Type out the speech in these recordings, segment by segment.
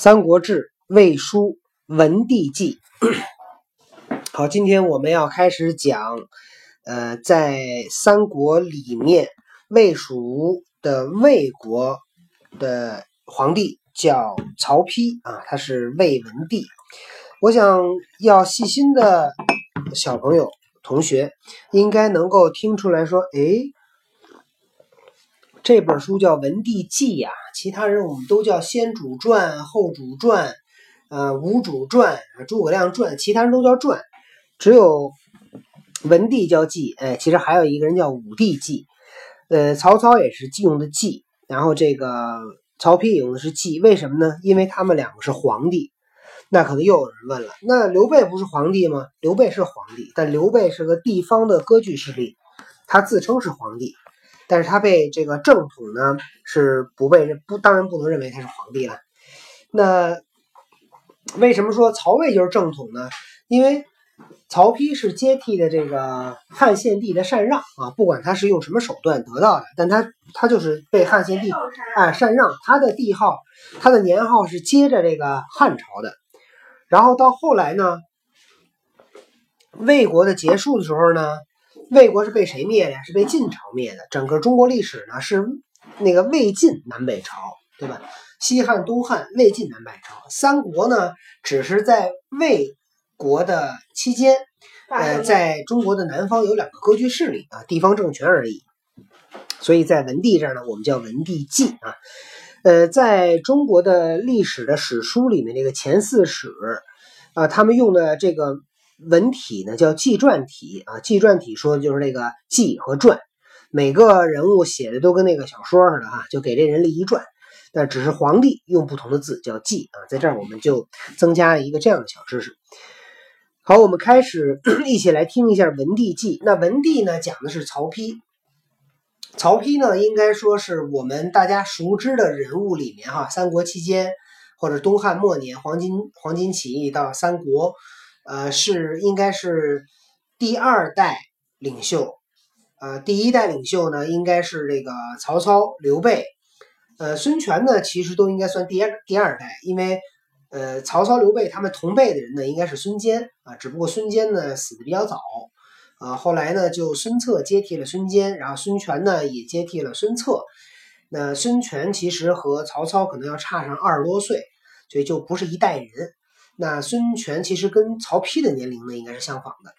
三国志·魏书·文帝纪。好，今天我们要开始讲，呃，在三国里面，魏蜀的魏国的皇帝叫曹丕啊，他是魏文帝。我想要细心的小朋友、同学，应该能够听出来说，哎。这本书叫《文帝纪》呀，其他人我们都叫先主传、后主传，呃，吴主传、诸葛亮传，其他人都叫传，只有文帝叫纪。哎，其实还有一个人叫武帝纪，呃，曹操也是用的纪，然后这个曹丕用的是纪，为什么呢？因为他们两个是皇帝。那可能又有人问了，那刘备不是皇帝吗？刘备是皇帝，但刘备是个地方的割据势力，他自称是皇帝。但是他被这个正统呢是不被认不，当然不能认为他是皇帝了。那为什么说曹魏就是正统呢？因为曹丕是接替的这个汉献帝的禅让啊，不管他是用什么手段得到的，但他他就是被汉献帝啊禅让，他的帝号他的年号是接着这个汉朝的。然后到后来呢，魏国的结束的时候呢。魏国是被谁灭的呀？是被晋朝灭的。整个中国历史呢是那个魏晋南北朝，对吧？西汉、东汉、魏晋南北朝。三国呢只是在魏国的期间，呃，在中国的南方有两个割据势力啊，地方政权而已。所以在文帝这儿呢，我们叫文帝纪啊。呃，在中国的历史的史书里面，这个前四史啊，他们用的这个。文体呢叫纪传体啊，纪传体说的就是那个纪和传，每个人物写的都跟那个小说似的哈，就给这人立一传，但只是皇帝用不同的字叫纪啊，在这儿我们就增加一个这样的小知识。好，我们开始 一起来听一下文帝纪。那文帝呢讲的是曹丕，曹丕呢应该说是我们大家熟知的人物里面哈，三国期间或者东汉末年黄巾黄巾起义到三国。呃，是应该是第二代领袖，呃，第一代领袖呢，应该是这个曹操、刘备，呃，孙权呢，其实都应该算第二第二代，因为呃，曹操、刘备他们同辈的人呢，应该是孙坚啊，只不过孙坚呢死的比较早，啊，后来呢就孙策接替了孙坚，然后孙权呢也接替了孙策，那孙权其实和曹操可能要差上二十多岁，所以就不是一代人。那孙权其实跟曹丕的年龄呢应该是相仿的，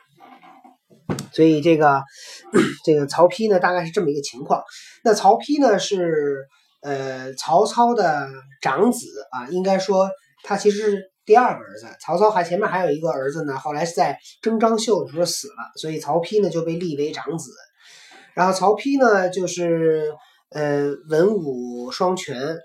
所以这个 这个曹丕呢大概是这么一个情况。那曹丕呢是呃曹操的长子啊，应该说他其实是第二个儿子。曹操还前面还有一个儿子呢，后来是在征张绣的时候死了，所以曹丕呢就被立为长子。然后曹丕呢就是呃文武双全，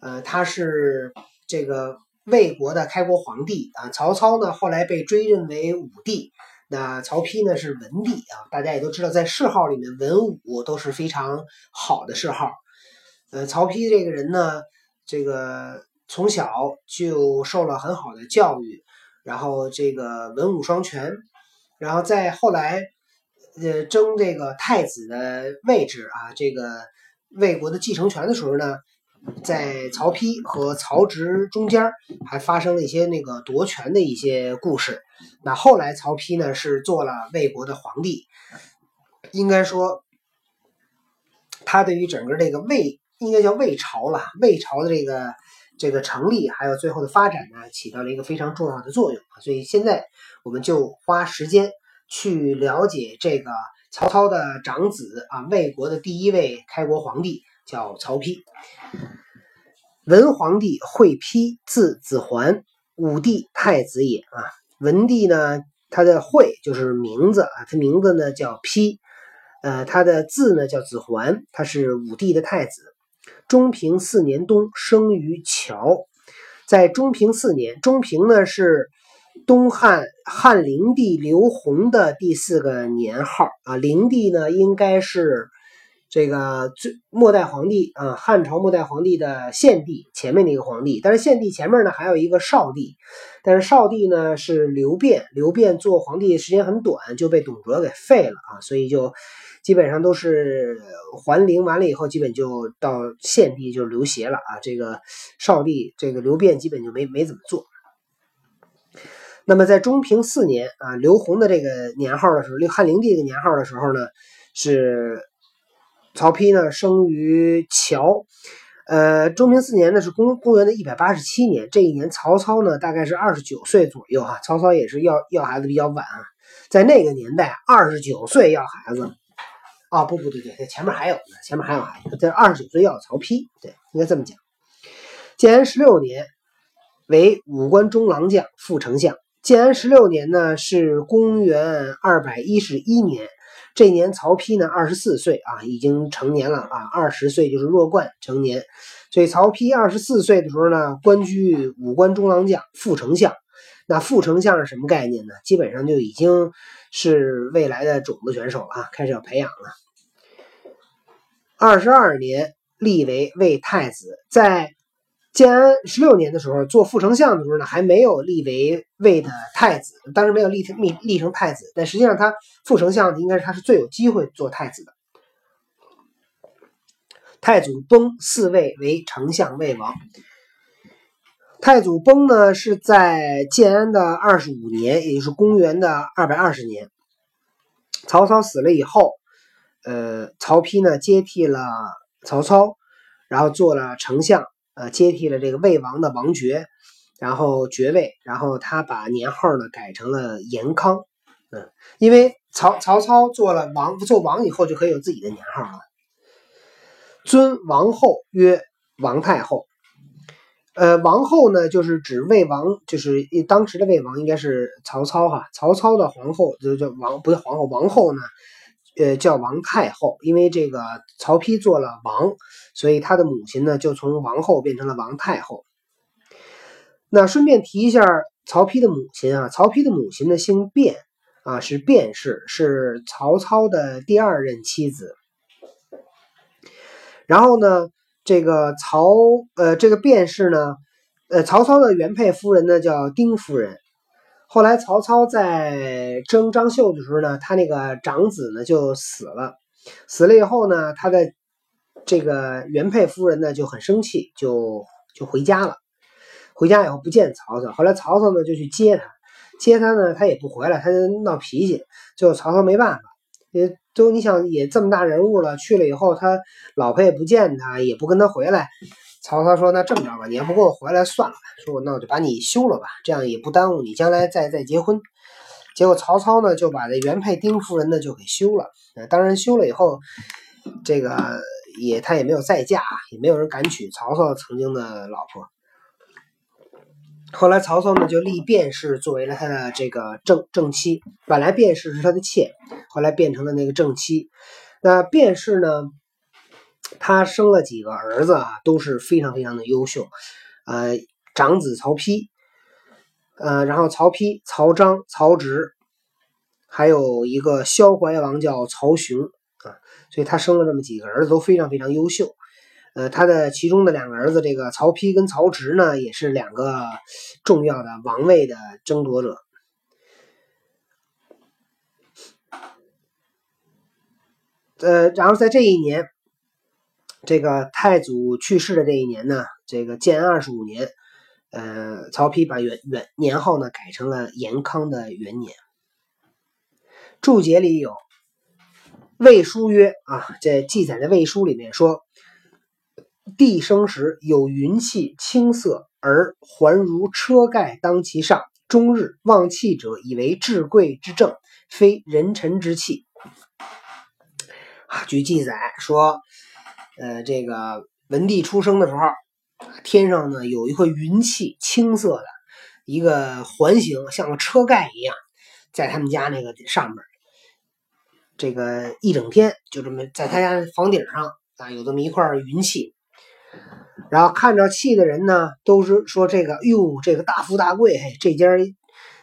呃他是这个。魏国的开国皇帝啊，曹操呢后来被追认为武帝，那曹丕呢是文帝啊。大家也都知道，在谥号里面，文武都是非常好的谥号。呃，曹丕这个人呢，这个从小就受了很好的教育，然后这个文武双全，然后在后来呃争这个太子的位置啊，这个魏国的继承权的时候呢。在曹丕和曹植中间，还发生了一些那个夺权的一些故事。那后来曹丕呢是做了魏国的皇帝，应该说，他对于整个这个魏，应该叫魏朝了，魏朝的这个这个成立还有最后的发展呢，起到了一个非常重要的作用。所以现在我们就花时间去了解这个曹操的长子啊，魏国的第一位开国皇帝。叫曹丕，文皇帝会丕，字子桓，武帝太子也啊。文帝呢，他的会就是名字啊，他名字呢叫丕，呃，他的字呢叫子桓，他是武帝的太子。中平四年冬，生于谯，在中平四年，中平呢是东汉汉灵帝刘宏的第四个年号啊，灵帝呢应该是。这个最末代皇帝啊，汉朝末代皇帝的献帝前面那个皇帝，但是献帝前面呢还有一个少帝，但是少帝呢是刘辩，刘辩做皇帝时间很短，就被董卓给废了啊，所以就基本上都是还陵完了以后，基本就到献帝就刘协了啊。这个少帝这个刘辩基本就没没怎么做。那么在中平四年啊，刘宏的这个年号的时候，汉灵帝的年号的时候呢，是曹丕呢生于乔。呃，中平四年呢是公公元的一百八十七年，这一年曹操呢大概是二十九岁左右哈。曹操也是要要孩子比较晚啊，在那个年代，二十九岁要孩子啊，不不对对，前面还有呢，前面还有孩子，在二十九岁要曹丕，对，应该这么讲。建安十六年为武官中郎将、副丞相。建安十六年呢是公元二百一十一年。这年曹丕呢二十四岁啊，已经成年了啊，二十岁就是弱冠成年，所以曹丕二十四岁的时候呢，官居武官中郎将、副丞相。那副丞相是什么概念呢？基本上就已经是未来的种子选手了啊，开始要培养了。二十二年立为魏太子，在。建安十六年的时候，做副丞相的时候呢，还没有立为魏的太子，当时没有立成立立成太子，但实际上他副丞相应该是他是最有机会做太子的。太祖崩，嗣位为丞相魏王。太祖崩呢，是在建安的二十五年，也就是公元的二百二十年。曹操死了以后，呃，曹丕呢接替了曹操，然后做了丞相。呃，接替了这个魏王的王爵，然后爵位，然后他把年号呢改成了延康，嗯，因为曹曹操做了王，做王以后就可以有自己的年号了。尊王后曰王太后，呃，王后呢就是指魏王，就是当时的魏王应该是曹操哈，曹操的皇后就叫王，不是皇后，王后呢。呃，叫王太后，因为这个曹丕做了王，所以他的母亲呢就从王后变成了王太后。那顺便提一下曹丕的母亲啊，曹丕的母亲呢姓卞啊，是卞氏，是曹操的第二任妻子。然后呢，这个曹呃这个卞氏呢，呃曹操的原配夫人呢叫丁夫人。后来曹操在征张绣的时候呢，他那个长子呢就死了，死了以后呢，他的这个原配夫人呢就很生气，就就回家了。回家以后不见曹操，后来曹操呢就去接他，接他呢他也不回来，他就闹脾气。最后曹操没办法，也都你想也这么大人物了，去了以后他老婆也不见他，也不跟他回来。曹操说：“那这么着吧，你要不跟我回来算了。说我那我就把你休了吧，这样也不耽误你将来再再结婚。”结果曹操呢就把这原配丁夫人呢就给休了。当然休了以后，这个也他也没有再嫁，也没有人敢娶曹操曾经的老婆。后来曹操呢就立卞氏作为了他的这个正正妻，本来卞氏是他的妾，后来变成了那个正妻。那卞氏呢？他生了几个儿子啊，都是非常非常的优秀。呃，长子曹丕，呃，然后曹丕、曹彰、曹植，还有一个萧怀王叫曹雄啊，所以他生了这么几个儿子都非常非常优秀。呃，他的其中的两个儿子，这个曹丕跟曹植呢，也是两个重要的王位的争夺者。呃，然后在这一年。这个太祖去世的这一年呢，这个建安二十五年，呃，曹丕把元元年号呢改成了延康的元年。注解里有《魏书》曰啊，在记载在《魏书》里面说，帝生时有云气青色，而环如车盖当其上，终日望气者，以为至贵之政，非人臣之气。啊，据记载说。呃，这个文帝出生的时候，天上呢有一块云气，青色的，一个环形，像个车盖一样，在他们家那个上面，这个一整天就这么在他家房顶上啊，有这么一块云气，然后看着气的人呢，都是说这个，哟，这个大富大贵，嘿，这家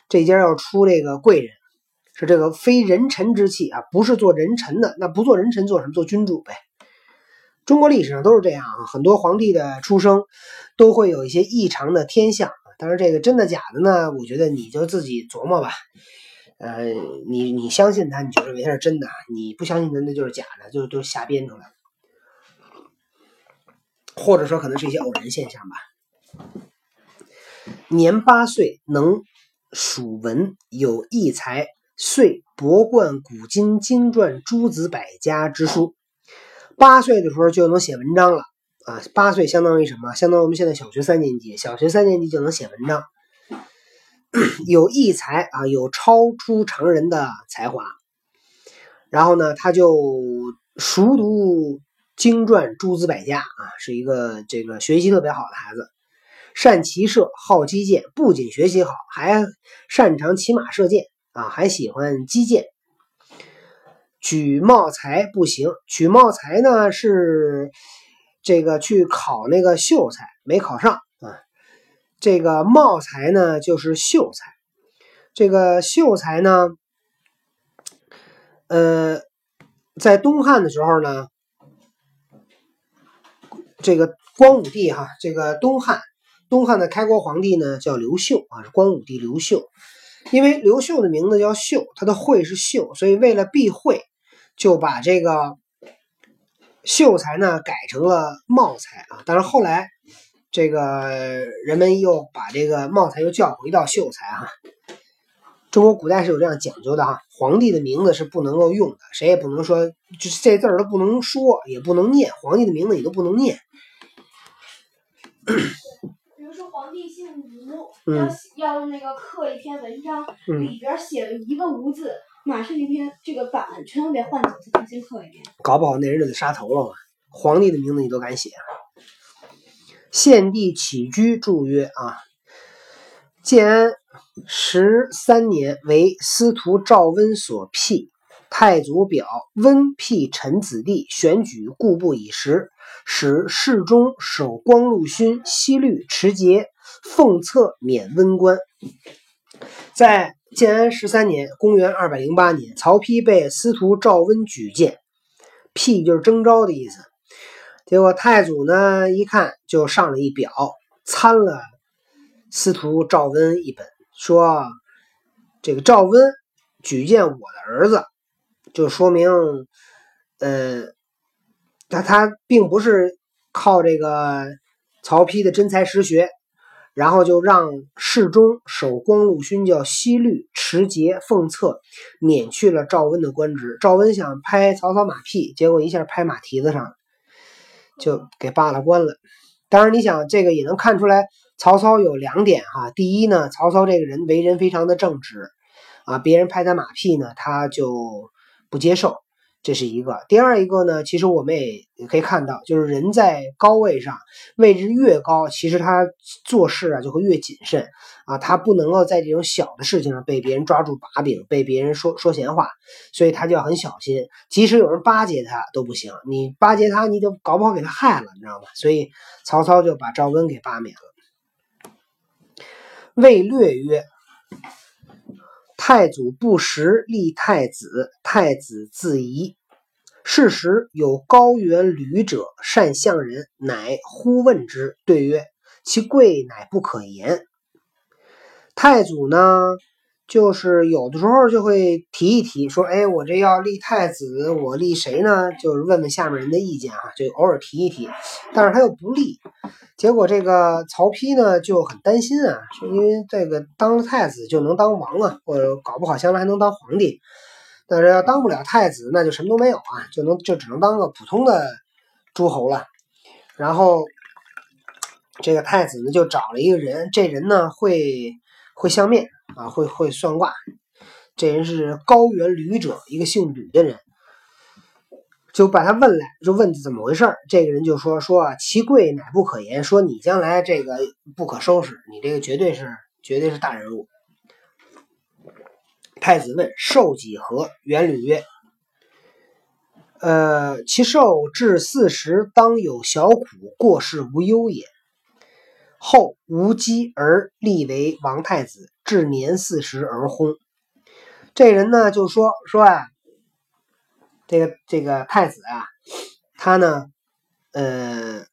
这家要出这个贵人，是这个非人臣之气啊，不是做人臣的，那不做人臣做什么？做君主呗。中国历史上都是这样啊，很多皇帝的出生都会有一些异常的天象。当然，这个真的假的呢？我觉得你就自己琢磨吧。呃，你你相信他，你就认为他是真的；你不相信他，那就是假的，就都瞎编出来，或者说可能是一些偶然现象吧。年八岁能属文，有异才，遂博贯古今经传诸子百家之书。八岁的时候就能写文章了啊！八岁相当于什么？相当于我们现在小学三年级，小学三年级就能写文章。有异才啊，有超出常人的才华。然后呢，他就熟读经传诸子百家啊，是一个这个学习特别好的孩子。善骑射，好击剑，不仅学习好，还擅长骑马射箭啊，还喜欢击剑。举茂才不行，举茂才呢是这个去考那个秀才，没考上啊。这个茂才呢就是秀才，这个秀才呢，呃，在东汉的时候呢，这个光武帝哈，这个东汉东汉的开国皇帝呢叫刘秀啊，是光武帝刘秀。因为刘秀的名字叫秀，他的讳是秀，所以为了避讳。就把这个秀才呢改成了茂才啊，但是后来这个人们又把这个茂才又叫回到秀才啊。中国古代是有这样讲究的哈，皇帝的名字是不能够用的，谁也不能说就是这字儿都不能说，也不能念，皇帝的名字你都不能念。比如说皇帝姓吴，要要那个刻一篇文章，里边写了一个吴字。马氏那天这个版全都得换走，再重新刻一遍。搞不好那人就得杀头了嘛！皇帝的名字你都敢写？献帝起居注曰：啊，建安十三年，为司徒赵温所辟。太祖表温辟臣子弟，选举故不以时，使侍中守光禄勋，西律持节，奉册免温官。在建安十三年，公元二百零八年，曹丕被司徒赵温举荐，辟就是征召的意思。结果太祖呢一看，就上了一表，参了司徒赵温一本，说这个赵温举荐我的儿子，就说明，呃，他他并不是靠这个曹丕的真才实学。然后就让侍中守光禄勋叫西律持节奉册，免去了赵温的官职。赵温想拍曹操马屁，结果一下拍马蹄子上，就给罢了官了。当然，你想这个也能看出来，曹操有两点哈。第一呢，曹操这个人为人非常的正直啊，别人拍他马屁呢，他就不接受。这是一个，第二一个呢，其实我们也可以看到，就是人在高位上，位置越高，其实他做事啊就会越谨慎啊，他不能够在这种小的事情上被别人抓住把柄，被别人说说闲话，所以他就要很小心。即使有人巴结他都不行，你巴结他，你就搞不好给他害了，你知道吗？所以曹操就把赵温给罢免了。魏略曰。太祖不时立太子，太子自疑。是时有高原旅者，善相人，乃呼问之，对曰：“其贵乃不可言。”太祖呢？就是有的时候就会提一提，说：“哎，我这要立太子，我立谁呢？”就是问问下面人的意见啊，就偶尔提一提。但是他又不立，结果这个曹丕呢就很担心啊，是因为这个当了太子就能当王啊，或者搞不好将来还能当皇帝。但是要当不了太子，那就什么都没有啊，就能就只能当个普通的诸侯了。然后这个太子呢就找了一个人，这人呢会会相面。啊，会会算卦，这人是高原吕者，一个姓吕的人，就把他问来，就问怎么回事这个人就说说啊，其贵乃不可言，说你将来这个不可收拾，你这个绝对是绝对是大人物。太子问寿几何？元吕曰：呃，其寿至四十，当有小苦，过世无忧也。后无姬而立为王太子，至年四十而薨。这人呢就说说啊，这个这个太子啊，他呢，呃，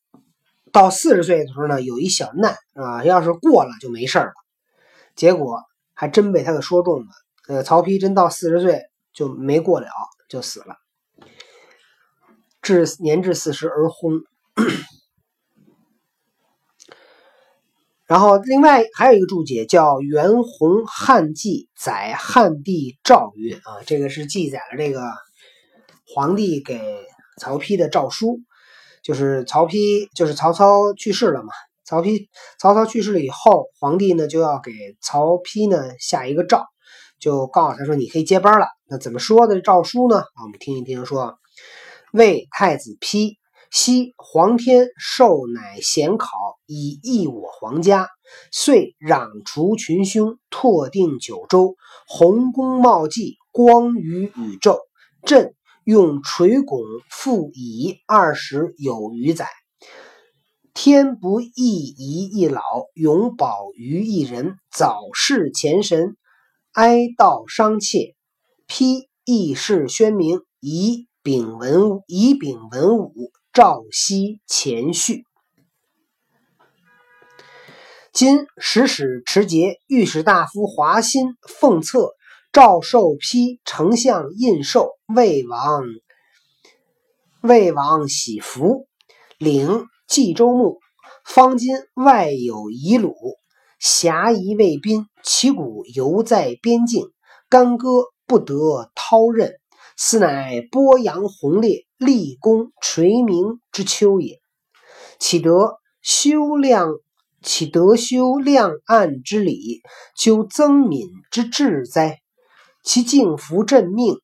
到四十岁的时候呢，有一小难啊，要是过了就没事了。结果还真被他给说中了呃，曹丕真到四十岁就没过了，就死了，至年至四十而薨。然后，另外还有一个注解叫《袁弘汉记》，载汉帝诏曰：“啊，这个是记载了这个皇帝给曹丕的诏书，就是曹丕，就是曹操去世了嘛。曹丕，曹操去世了以后，皇帝呢就要给曹丕呢下一个诏，就告诉他说你可以接班了。那怎么说的诏书呢？啊，我们听一听，说魏太子丕。”昔皇天授乃贤考，以益我皇家，遂攘除群凶，拓定九州，洪功茂绩，光于宇宙。朕用垂拱复以二十有余载。天不义遗一老，永保于一人。早逝前神，哀悼伤切。丕义士宣明，以秉文以秉文武。赵熙前序。今使使持节御史大夫华歆奉册诏授批丞相印绶魏王魏王喜服领冀州牧。方今外有夷虏，侠夷魏宾，其鼓犹在边境，干戈不得掏刃。斯乃波扬宏烈、立功垂名之秋也，岂得修亮？岂得修亮暗之礼，究增敏之志哉？其敬服朕命，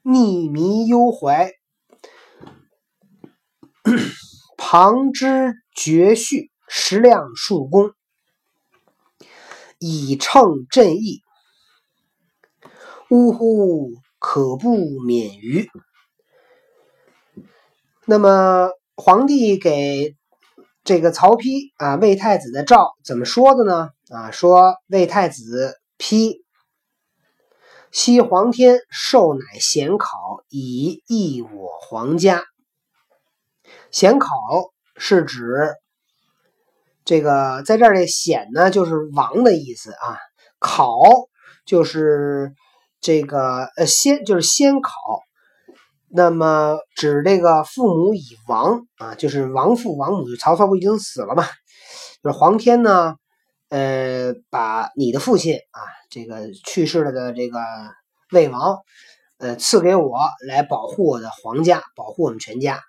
逆迷忧怀，旁之绝序，实量数功，以称朕意。呜呼！可不免于。那么皇帝给这个曹丕啊魏太子的诏怎么说的呢？啊，说魏太子丕，昔皇天授乃贤考，以益我皇家。贤考是指这个，在这儿的显呢，就是王的意思啊。考就是。这个呃，先就是先考，那么指这个父母已亡啊，就是亡父亡母，曹操不已经死了嘛？就是皇天呢，呃，把你的父亲啊，这个去世了的这个魏王，呃，赐给我来保护我的皇家，保护我们全家。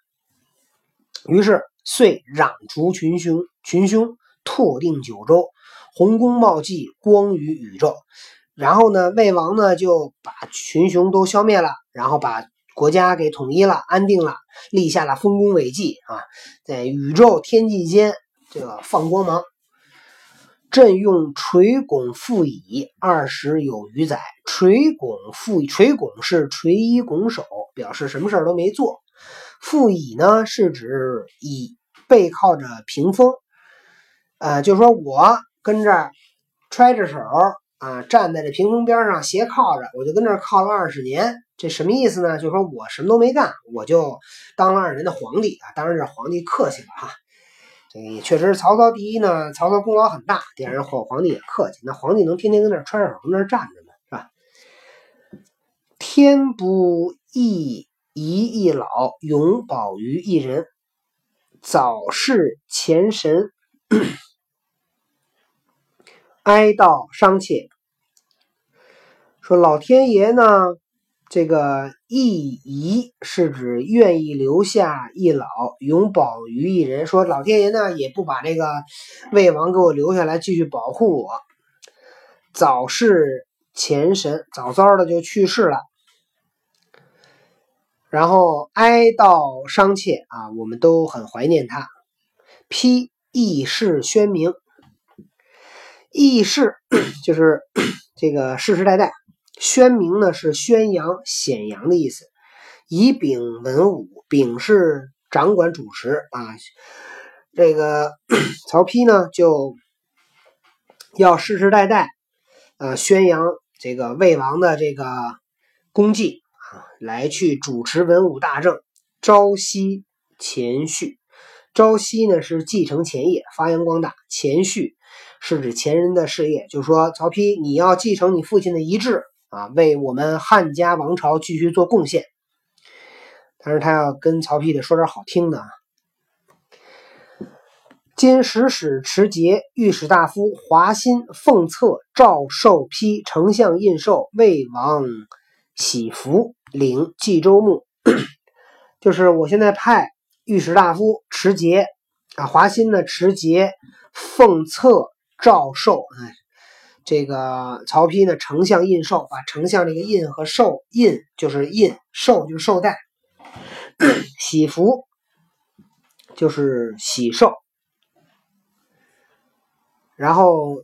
于是遂攘除群凶，群凶拓定九州，洪功茂绩，光于宇宙。然后呢，魏王呢就把群雄都消灭了，然后把国家给统一了，安定了，立下了丰功伟绩啊，在宇宙天际间这个放光芒。朕用垂拱复以二十有余载，垂拱复垂拱是垂衣拱手，表示什么事都没做。复以呢是指以背靠着屏风，呃，就说我跟这儿揣着手。啊，站在这屏风边上斜靠着，我就跟这儿靠了二十年，这什么意思呢？就说我什么都没干，我就当了二人的皇帝啊！当然这皇帝客气了哈，这也确实曹操第一呢，曹操功劳很大，第二后皇帝也客气，那皇帝能天天跟那儿揣着手跟那站着吗？是吧？天不义一一老，永保于一人，早逝前神。哀悼伤切，说老天爷呢，这个义遗是指愿意留下一老，永保于一人。说老天爷呢，也不把这个魏王给我留下来继续保护我，早逝前神，早早的就去世了。然后哀悼伤切啊，我们都很怀念他。批义士宣明。义士 就是 这个世世代代，宣明呢是宣扬显扬的意思。以丙文武，丙是掌管主持啊。这个 曹丕呢就要世世代代呃宣扬这个魏王的这个功绩啊，来去主持文武大政。朝夕前序，朝夕呢是继承前业，发扬光大。前序是指前人的事业，就是说曹丕你要继承你父亲的遗志啊，为我们汉家王朝继续做贡献。但是他要跟曹丕得说点好听的啊。今使使持节、御史大夫华歆奉册诏授批丞相印绶魏王喜福领冀州牧，就是我现在派御史大夫持节啊，华歆呢持节奉册诏授，哎，这个曹丕呢丞相印绶，把丞相这个印和绶印就是印绶就是绶带，喜服就是喜寿。然后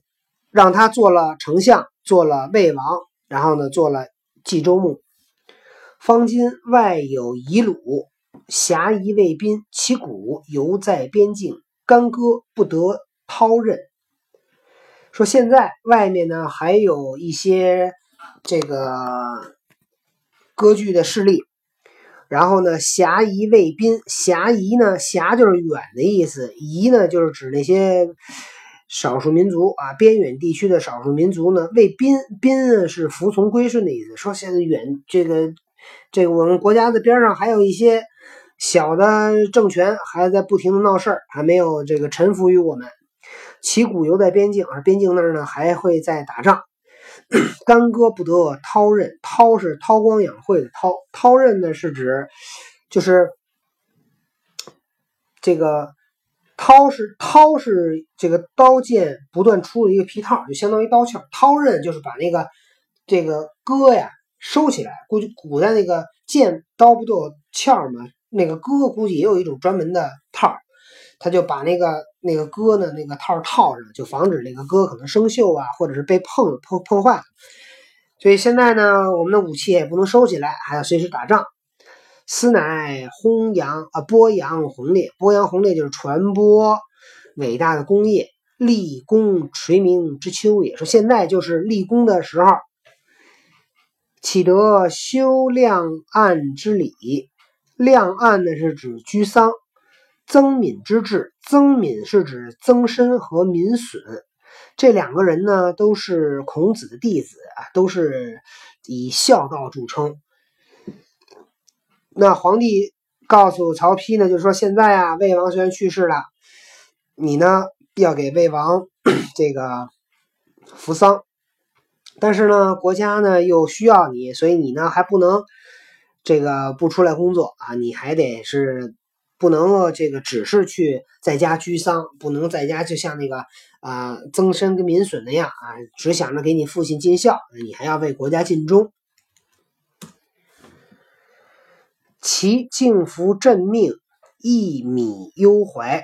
让他做了丞相，做了魏王，然后呢，做了冀州牧。方今外有夷虏，侠夷魏宾，其鼓犹在边境，干戈不得掏刃。说现在外面呢还有一些这个割据的势力，然后呢，侠夷魏宾，侠夷呢，侠就是远的意思，夷呢就是指那些。少数民族啊，边远地区的少数民族呢，为宾宾是服从归顺的意思。说现在远这个这个我们国家的边上还有一些小的政权还在不停的闹事儿，还没有这个臣服于我们。旗鼓犹在边境，而边境那儿呢还会在打仗。干戈不得掏刃，掏是韬光养晦的韬，掏刃呢是指就是这个。掏是掏是这个刀剑不断出的一个皮套，就相当于刀鞘。掏刃就是把那个这个戈呀收起来。估计古代那个剑刀不都有鞘吗？那个戈估计也有一种专门的套，他就把那个那个戈呢那个套套上，就防止那个戈可能生锈啊，或者是被碰破破坏。所以现在呢，我们的武器也不能收起来，还要随时打仗。斯乃弘扬啊，播扬宏烈，播扬宏烈就是传播伟大的功业，立功垂名之秋也。说现在就是立功的时候，启得修亮暗之礼。亮暗呢是指居丧，曾敏之治。曾敏是指曾参和闵损，这两个人呢都是孔子的弟子啊，都是以孝道著称。那皇帝告诉曹丕呢，就是说现在啊，魏王虽然去世了，你呢要给魏王这个扶丧，但是呢，国家呢又需要你，所以你呢还不能这个不出来工作啊，你还得是不能这个只是去在家居丧，不能在家就像那个啊曾参跟民损那样啊，只想着给你父亲尽孝，你还要为国家尽忠。其敬服朕命，一米忧怀，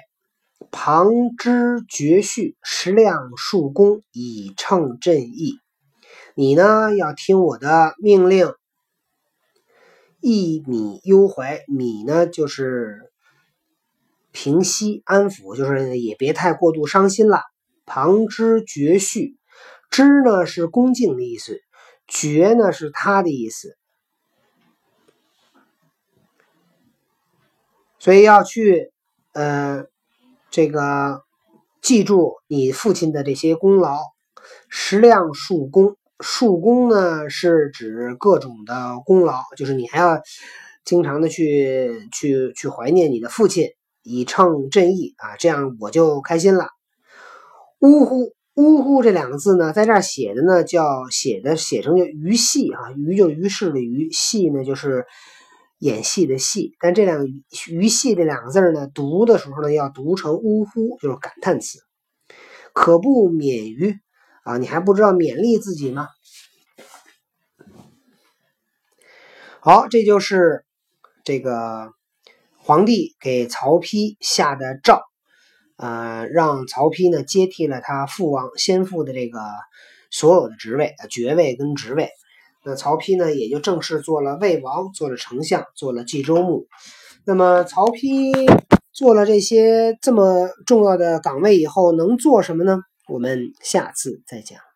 旁支绝序，十量数功，以称朕意。你呢，要听我的命令，一米忧怀。米呢，就是平息、安抚，就是也别太过度伤心了。旁之绝序，之呢是恭敬的意思，绝呢是他的意思。所以要去，呃，这个记住你父亲的这些功劳，食量数功。数功呢是指各种的功劳，就是你还要经常的去去去怀念你的父亲，以称正义啊，这样我就开心了。呜呼，呜呼，这两个字呢，在这儿写的呢，叫写的写成叫于戏啊，于就于是的于，戏呢就是。演戏的戏，但这两个“鱼戏”这两个字呢，读的时候呢，要读成“呜呼”，就是感叹词。可不免于啊，你还不知道勉励自己吗？好，这就是这个皇帝给曹丕下的诏，呃，让曹丕呢接替了他父王先父的这个所有的职位、爵位跟职位。那曹丕呢，也就正式做了魏王，做了丞相，做了冀州牧。那么曹丕做了这些这么重要的岗位以后，能做什么呢？我们下次再讲。